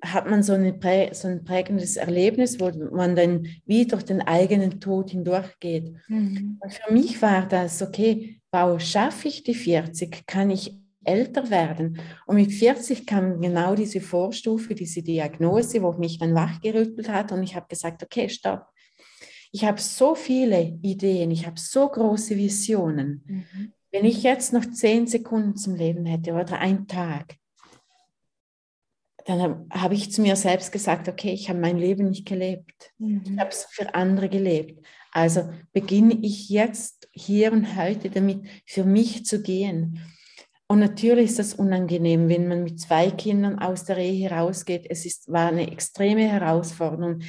hat man so, eine, so ein prägendes Erlebnis, wo man dann wie durch den eigenen Tod hindurchgeht. Mhm. Und für mich war das, okay, wow, schaffe ich die 40, kann ich älter werden. Und mit 40 kam genau diese Vorstufe, diese Diagnose, wo mich dann wachgerüttelt hat und ich habe gesagt, okay, stopp, ich habe so viele Ideen, ich habe so große Visionen. Mhm. Wenn ich jetzt noch zehn Sekunden zum Leben hätte oder einen Tag, dann habe ich zu mir selbst gesagt, okay, ich habe mein Leben nicht gelebt. Mhm. Ich habe es für andere gelebt. Also beginne ich jetzt hier und heute damit, für mich zu gehen. Und natürlich ist das unangenehm, wenn man mit zwei Kindern aus der Ehe herausgeht. Es ist, war eine extreme Herausforderung.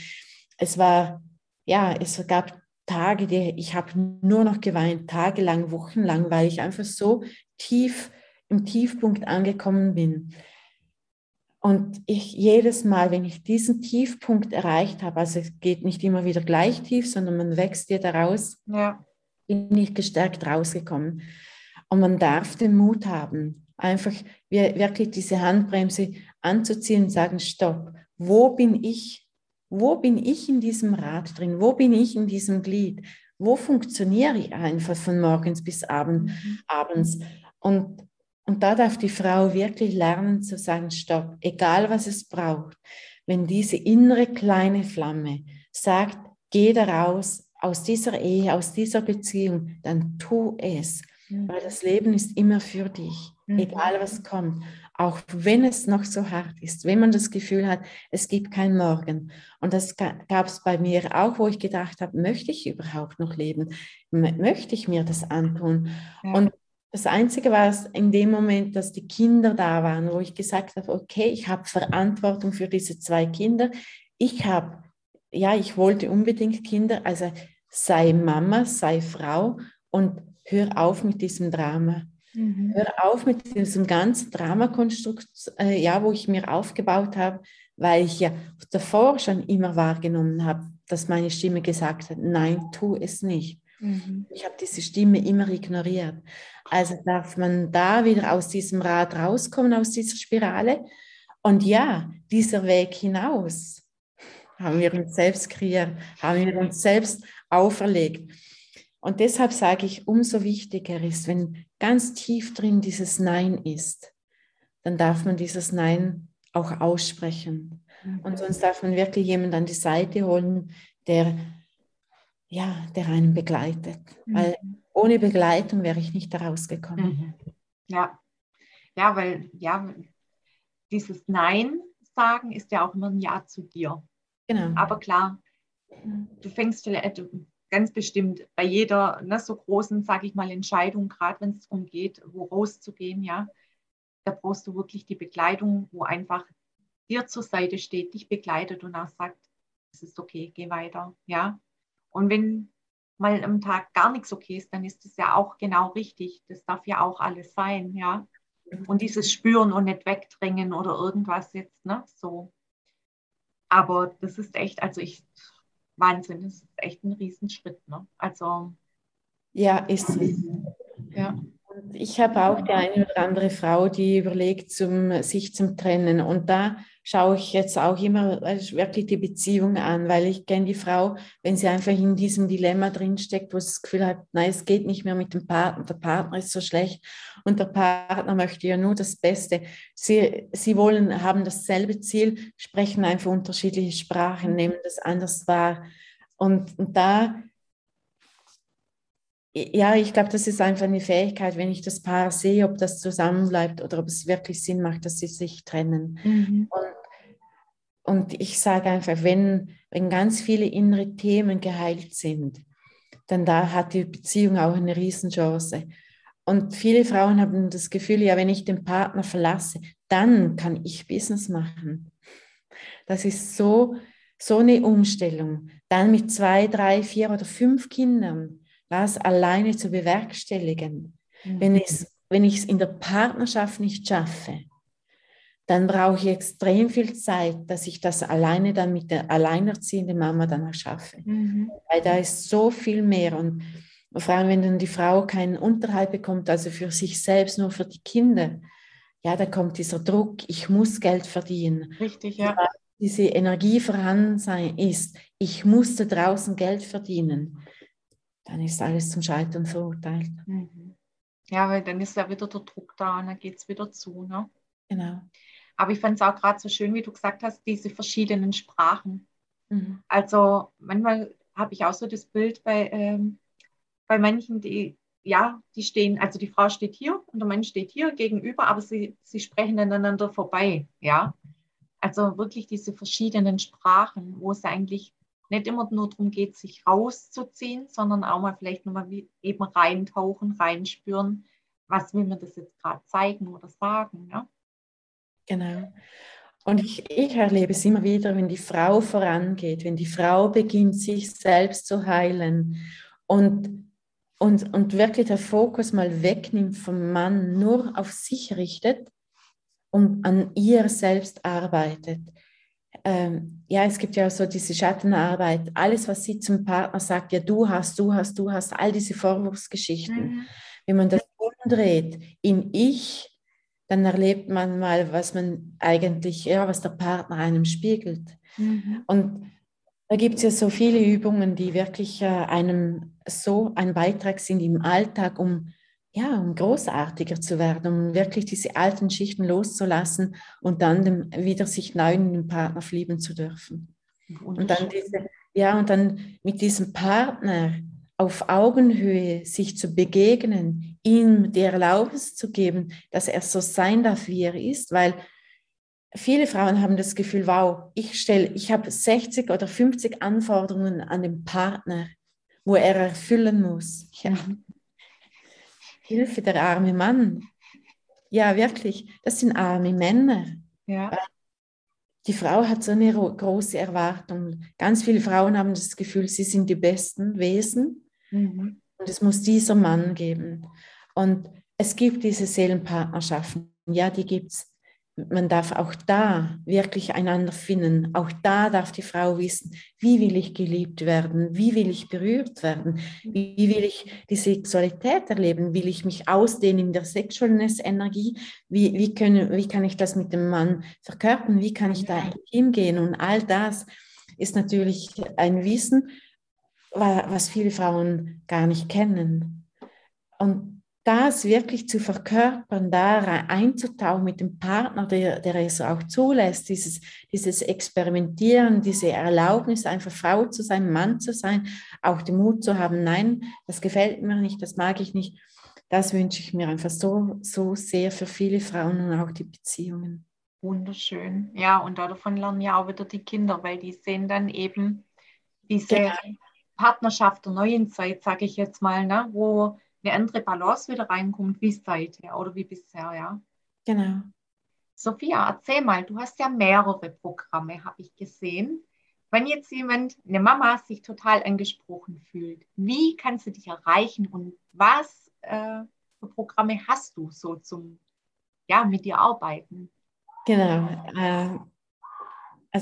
Es war ja, es gab Tage, die ich habe nur noch geweint, tagelang, wochenlang, weil ich einfach so tief im Tiefpunkt angekommen bin. Und ich jedes Mal, wenn ich diesen Tiefpunkt erreicht habe, also es geht nicht immer wieder gleich tief, sondern man wächst dir daraus, ja. bin ich gestärkt rausgekommen. Und man darf den Mut haben, einfach wirklich diese Handbremse anzuziehen und sagen, stopp, wo bin ich wo bin ich in diesem Rad drin? Wo bin ich in diesem Glied? Wo funktioniere ich einfach von morgens bis abend, mhm. abends? Und, und da darf die Frau wirklich lernen zu sagen, stopp, egal was es braucht. Wenn diese innere kleine Flamme sagt, geh da raus aus dieser Ehe, aus dieser Beziehung, dann tu es. Mhm. Weil das Leben ist immer für dich, mhm. egal was kommt. Auch wenn es noch so hart ist, wenn man das Gefühl hat, es gibt kein Morgen. Und das gab es bei mir auch, wo ich gedacht habe, möchte ich überhaupt noch leben? Möchte ich mir das antun? Ja. Und das Einzige war es in dem Moment, dass die Kinder da waren, wo ich gesagt habe, okay, ich habe Verantwortung für diese zwei Kinder. Ich habe, ja, ich wollte unbedingt Kinder, also sei Mama, sei Frau und hör auf mit diesem Drama. Mhm. Hör auf mit diesem ganzen Dramakonstrukt, äh, ja, wo ich mir aufgebaut habe, weil ich ja davor schon immer wahrgenommen habe, dass meine Stimme gesagt hat, nein, tu es nicht. Mhm. Ich habe diese Stimme immer ignoriert. Also darf man da wieder aus diesem Rad rauskommen, aus dieser Spirale. Und ja, dieser Weg hinaus haben wir uns selbst kreiert, haben wir uns selbst auferlegt. Und deshalb sage ich, umso wichtiger ist, wenn ganz tief drin dieses Nein ist, dann darf man dieses Nein auch aussprechen. Mhm. Und sonst darf man wirklich jemanden an die Seite holen, der, ja, der einen begleitet. Mhm. Weil ohne Begleitung wäre ich nicht daraus gekommen. Mhm.
Ja. ja, weil ja, dieses Nein sagen ist ja auch immer ein Ja zu dir. Genau. Aber klar, du fängst vielleicht, ganz bestimmt bei jeder ne, so großen, sage ich mal, Entscheidung, gerade wenn es darum geht, wo rauszugehen, ja, da brauchst du wirklich die Begleitung, wo einfach dir zur Seite steht, dich begleitet und auch sagt, es ist okay, geh weiter, ja. Und wenn mal am Tag gar nichts okay ist, dann ist das ja auch genau richtig. Das darf ja auch alles sein, ja. Und dieses Spüren und nicht wegdrängen oder irgendwas jetzt, ne, so. Aber das ist echt, also ich Wahnsinn, das ist echt ein Riesenschritt. Ne? Also
ja, ist es. Ja. Ich habe auch die eine oder andere Frau, die überlegt, zum, sich zum Trennen. Und da schaue ich jetzt auch immer wirklich die Beziehung an, weil ich kenne die Frau, wenn sie einfach in diesem Dilemma drinsteckt, wo sie das Gefühl hat, nein, es geht nicht mehr mit dem Partner, der Partner ist so schlecht und der Partner möchte ja nur das Beste. Sie, sie wollen, haben dasselbe Ziel, sprechen einfach unterschiedliche Sprachen, nehmen das anders wahr. Und, und da ja, ich glaube, das ist einfach eine Fähigkeit, wenn ich das Paar sehe, ob das zusammenbleibt oder ob es wirklich Sinn macht, dass sie sich trennen. Mhm. Und, und ich sage einfach, wenn, wenn ganz viele innere Themen geheilt sind, dann da hat die Beziehung auch eine Riesenchance. Und viele Frauen haben das Gefühl, ja, wenn ich den Partner verlasse, dann kann ich Business machen. Das ist so, so eine Umstellung. Dann mit zwei, drei, vier oder fünf Kindern das alleine zu bewerkstelligen. Mhm. Wenn, es, wenn ich es in der Partnerschaft nicht schaffe, dann brauche ich extrem viel Zeit, dass ich das alleine dann mit der alleinerziehenden Mama dann auch schaffe. Mhm. Weil da ist so viel mehr. Und vor allem, wenn dann die Frau keinen Unterhalt bekommt, also für sich selbst, nur für die Kinder, ja, da kommt dieser Druck, ich muss Geld verdienen.
Richtig, ja.
Diese Energie vorhanden sein ist, ich musste draußen Geld verdienen dann ist alles zum Scheitern verurteilt. Mhm.
Ja, weil dann ist ja wieder der Druck da und dann geht es wieder zu. Ne?
Genau.
Aber ich fand es auch gerade so schön, wie du gesagt hast, diese verschiedenen Sprachen. Mhm. Also manchmal habe ich auch so das Bild bei, ähm, bei manchen, die, ja, die stehen, also die Frau steht hier und der Mann steht hier gegenüber, aber sie, sie sprechen aneinander vorbei. Ja. Also wirklich diese verschiedenen Sprachen, wo es eigentlich nicht immer nur darum geht, sich rauszuziehen, sondern auch mal vielleicht nochmal eben reintauchen, reinspüren, was will mir das jetzt gerade zeigen oder sagen. Ja?
Genau. Und ich, ich erlebe es immer wieder, wenn die Frau vorangeht, wenn die Frau beginnt, sich selbst zu heilen und, und, und wirklich der Fokus mal wegnimmt vom Mann, nur auf sich richtet und an ihr selbst arbeitet ähm, ja, es gibt ja so diese Schattenarbeit, alles, was sie zum Partner sagt, ja, du hast, du hast, du hast, all diese Vorwurfsgeschichten. Mhm. Wenn man das umdreht in ich, dann erlebt man mal, was man eigentlich, ja, was der Partner einem spiegelt. Mhm. Und, Da gibt es ja so viele Übungen, die wirklich äh, einem so ein Beitrag sind im Alltag, um ja, um großartiger zu werden, um wirklich diese alten Schichten loszulassen und dann dem, wieder sich neu in den Partner verlieben zu dürfen. Und dann diese, ja, und dann mit diesem Partner auf Augenhöhe sich zu begegnen, ihm die Erlaubnis zu geben, dass er so sein darf, wie er ist, weil viele Frauen haben das Gefühl, wow, ich stelle, ich habe 60 oder 50 Anforderungen an den Partner, wo er erfüllen muss. Ja. Hilfe, der arme Mann. Ja, wirklich, das sind arme Männer. Ja. Die Frau hat so eine große Erwartung. Ganz viele Frauen haben das Gefühl, sie sind die besten Wesen mhm. und es muss dieser Mann geben. Und es gibt diese Seelenpartnerschaften, ja, die gibt es man darf auch da wirklich einander finden. Auch da darf die Frau wissen, wie will ich geliebt werden, wie will ich berührt werden, wie will ich die Sexualität erleben, will ich mich ausdehnen in der Sexualness-Energie, wie, wie, wie kann ich das mit dem Mann verkörpern, wie kann ich da hingehen? Und all das ist natürlich ein Wissen, was viele Frauen gar nicht kennen. Und das wirklich zu verkörpern, da einzutauchen mit dem Partner, der, der es auch zulässt, dieses, dieses Experimentieren, diese Erlaubnis, einfach Frau zu sein, Mann zu sein, auch den Mut zu haben, nein, das gefällt mir nicht, das mag ich nicht, das wünsche ich mir einfach so, so sehr für viele Frauen und auch die Beziehungen.
Wunderschön. Ja, und davon lernen ja auch wieder die Kinder, weil die sehen dann eben diese genau. Partnerschaft der neuen Zeit, sage ich jetzt mal, ne, wo eine andere Balance wieder reinkommt, wie seither oder wie bisher, ja.
Genau.
Sophia, erzähl mal, du hast ja mehrere Programme, habe ich gesehen. Wenn jetzt jemand, eine Mama, sich total angesprochen fühlt, wie kannst du dich erreichen und was äh, für Programme hast du so zum, ja, mit dir arbeiten?
Genau. Äh,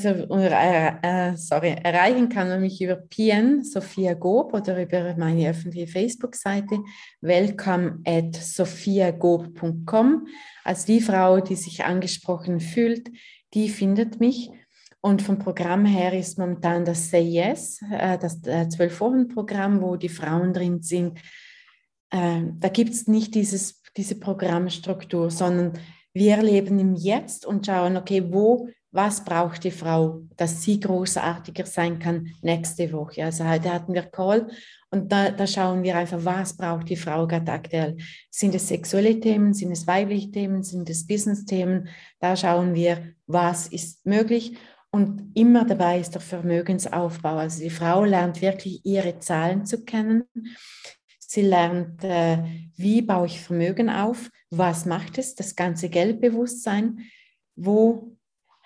also, äh, sorry, erreichen kann man mich über PN, Sophia Gob, oder über meine öffentliche Facebook-Seite, welcome at sophiagob.com. Also die Frau, die sich angesprochen fühlt, die findet mich. Und vom Programm her ist momentan das Say Yes, äh, das äh, Zwölf-Wochen-Programm, wo die Frauen drin sind. Äh, da gibt es nicht dieses, diese Programmstruktur, sondern wir leben im Jetzt und schauen, okay, wo was braucht die Frau, dass sie großartiger sein kann nächste Woche. Also heute hatten wir Call und da, da schauen wir einfach, was braucht die Frau gerade aktuell. Sind es sexuelle Themen, sind es weibliche Themen, sind es Business-Themen? Da schauen wir, was ist möglich. Und immer dabei ist der Vermögensaufbau. Also die Frau lernt wirklich ihre Zahlen zu kennen. Sie lernt, äh, wie baue ich Vermögen auf, was macht es, das ganze Geldbewusstsein, wo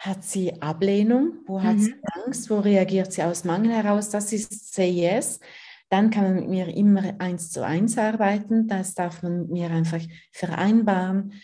hat sie Ablehnung? Wo hat mhm. sie Angst? Wo reagiert sie aus Mangel heraus? Das ist Say Yes. Dann kann man mit mir immer eins zu eins arbeiten. Das darf man mit mir einfach vereinbaren.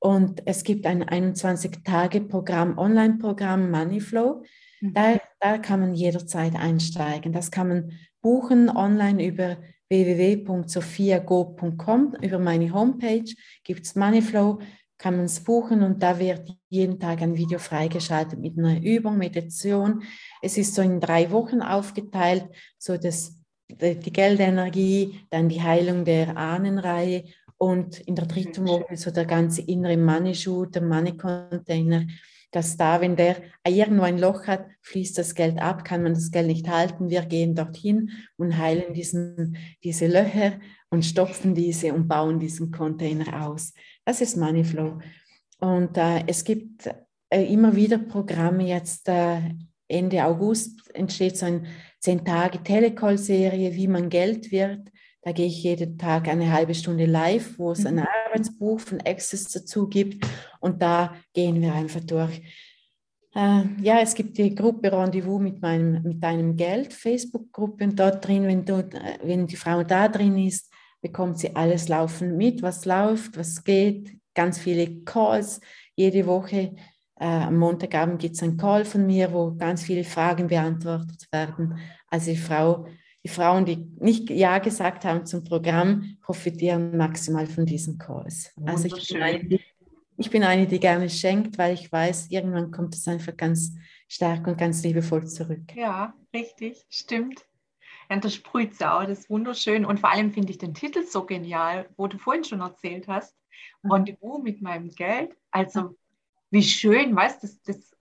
Und es gibt ein 21-Tage-Programm, Online-Programm Moneyflow. Mhm. Da, da kann man jederzeit einsteigen. Das kann man buchen online über www.sophiago.com. Über meine Homepage gibt es Moneyflow kann man es buchen und da wird jeden Tag ein Video freigeschaltet mit einer Übung, Meditation. Es ist so in drei Wochen aufgeteilt, so dass die Geldenergie, dann die Heilung der Ahnenreihe und in der dritten Woche so der ganze innere Money Shoot, der Money Container, dass da, wenn der irgendwo ein Loch hat, fließt das Geld ab, kann man das Geld nicht halten. Wir gehen dorthin und heilen diesen, diese Löcher und stopfen diese und bauen diesen Container aus. Das ist Moneyflow. Und äh, es gibt äh, immer wieder Programme. Jetzt äh, Ende August entsteht so eine 10 Tage Telecall-Serie, wie man Geld wird. Da gehe ich jeden Tag eine halbe Stunde live, wo es ein mhm. Arbeitsbuch von Access dazu gibt. Und da gehen wir einfach durch. Äh, ja, es gibt die Gruppe Rendezvous mit, meinem, mit deinem Geld, Facebook-Gruppe. Und dort drin, wenn, du, äh, wenn die Frau da drin ist, bekommt sie alles laufend mit, was läuft, was geht, ganz viele Calls jede Woche. Äh, am Montagabend gibt es einen Call von mir, wo ganz viele Fragen beantwortet werden. Also die, Frau, die Frauen, die nicht Ja gesagt haben zum Programm, profitieren maximal von diesen Calls. Also ich bin, eine, ich bin eine, die gerne schenkt, weil ich weiß, irgendwann kommt es einfach ganz stark und ganz liebevoll zurück.
Ja, richtig, stimmt. Sprüht sie auch, das ist wunderschön. Und vor allem finde ich den Titel so genial, wo du vorhin schon erzählt hast. Rendezvous mit meinem Geld. Also, wie schön, weißt du, das, das,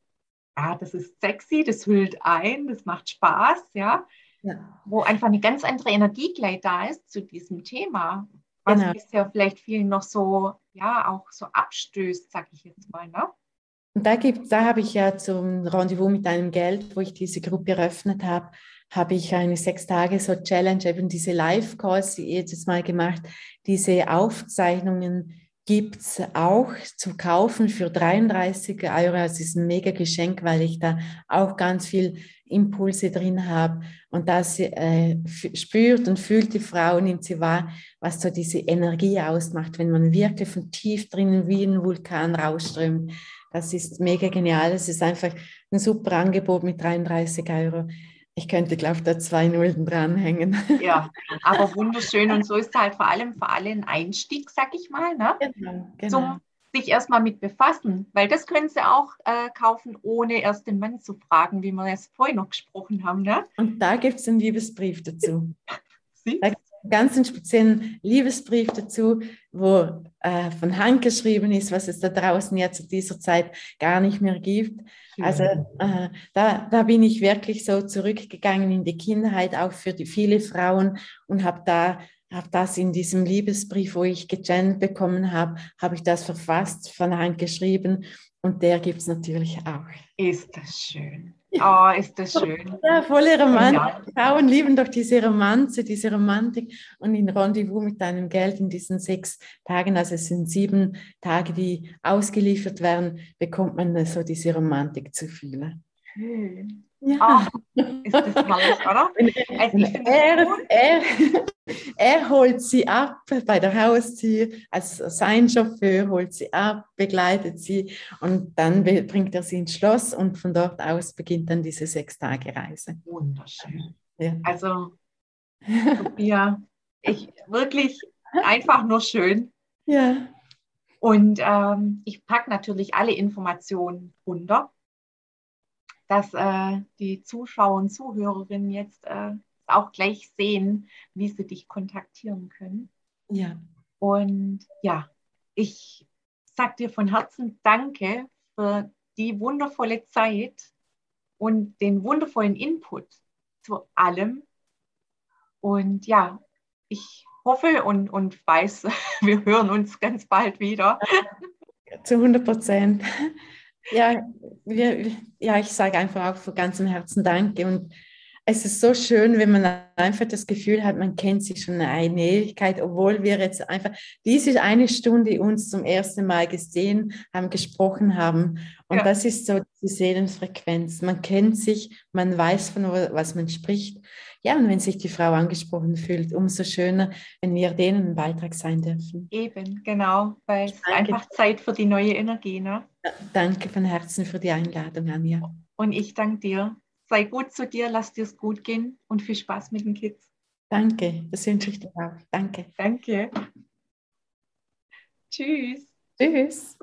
ja, das ist sexy, das hüllt ein, das macht Spaß, ja. ja. Wo einfach eine ganz andere Energie gleich da ist zu diesem Thema, was genau. bisher vielleicht vielen noch so, ja, auch so abstößt, sag ich jetzt mal, ne?
Und da, da habe ich ja zum Rendezvous mit einem Geld, wo ich diese Gruppe eröffnet habe, habe ich eine sechs Tage so Challenge, eben diese Live-Calls jedes Mal gemacht. Diese Aufzeichnungen gibt es auch zu kaufen für 33 Euro. Das ist ein mega Geschenk, weil ich da auch ganz viel Impulse drin habe. Und das äh, spürt und fühlt die Frau, nimmt sie wahr, was so diese Energie ausmacht, wenn man wirklich von tief drinnen wie ein Vulkan rausströmt. Das ist mega genial. Es ist einfach ein super Angebot mit 33 Euro. Ich könnte, glaube ich, da zwei Nullen dranhängen. (laughs)
Ja, aber wunderschön. Und so ist halt vor allem für alle ein Einstieg, sag ich mal, ne? Genau, genau. Zum sich erstmal mit befassen, weil das können sie auch äh, kaufen, ohne erst den Mann zu fragen, wie wir es vorhin noch gesprochen haben. Ne?
Und da gibt es einen Liebesbrief dazu. (laughs) Da ganz einen speziellen Liebesbrief dazu, wo äh, von Hand geschrieben ist, was es da draußen ja zu dieser Zeit gar nicht mehr gibt. Also äh, da, da bin ich wirklich so zurückgegangen in die Kindheit, auch für die viele Frauen und habe da habe das in diesem Liebesbrief, wo ich gechannelt bekommen habe, habe ich das verfasst, von Hand geschrieben und der gibt es natürlich auch.
Ist das schön. Oh, ist das schön.
Ja, volle Romantik. Frauen lieben doch diese Romanze, diese Romantik. Und in Rendezvous mit deinem Geld in diesen sechs Tagen, also es sind sieben Tage, die ausgeliefert werden, bekommt man so diese Romantik zu fühlen.
Schön. Ja. Oh, ist das herrlich, oder? (laughs)
Also er, er, (laughs) er holt sie ab bei der Haustür, also sein Chauffeur holt sie ab, begleitet sie und dann bringt er sie ins Schloss und von dort aus beginnt dann diese sechs Tage Reise.
Wunderschön. Ja. Also, Sophia, ich wirklich einfach nur schön.
Ja.
Und ähm, ich packe natürlich alle Informationen runter dass äh, die Zuschauer und Zuhörerinnen jetzt äh, auch gleich sehen, wie sie dich kontaktieren können.
Ja.
Und ja, ich sage dir von Herzen Danke für die wundervolle Zeit und den wundervollen Input zu allem. Und ja, ich hoffe und, und weiß, (laughs) wir hören uns ganz bald wieder.
Zu 100 Prozent. Ja, wir, ja, ich sage einfach auch von ganzem Herzen Danke. Und es ist so schön, wenn man einfach das Gefühl hat, man kennt sich schon eine Ewigkeit, obwohl wir jetzt einfach diese eine Stunde uns zum ersten Mal gesehen haben, gesprochen haben. Und ja. das ist so die Seelenfrequenz. Man kennt sich, man weiß von was man spricht. Ja, und wenn sich die Frau angesprochen fühlt, umso schöner, wenn wir denen ein Beitrag sein dürfen.
Eben, genau, weil es einfach Zeit für die neue Energie. Ne?
Ja, danke von Herzen für die Einladung, Anja.
Und ich danke dir. Sei gut zu dir, lass dir es gut gehen und viel Spaß mit den Kids.
Danke, das wünsche ich dir auch. Danke.
Danke. Tschüss.
Tschüss.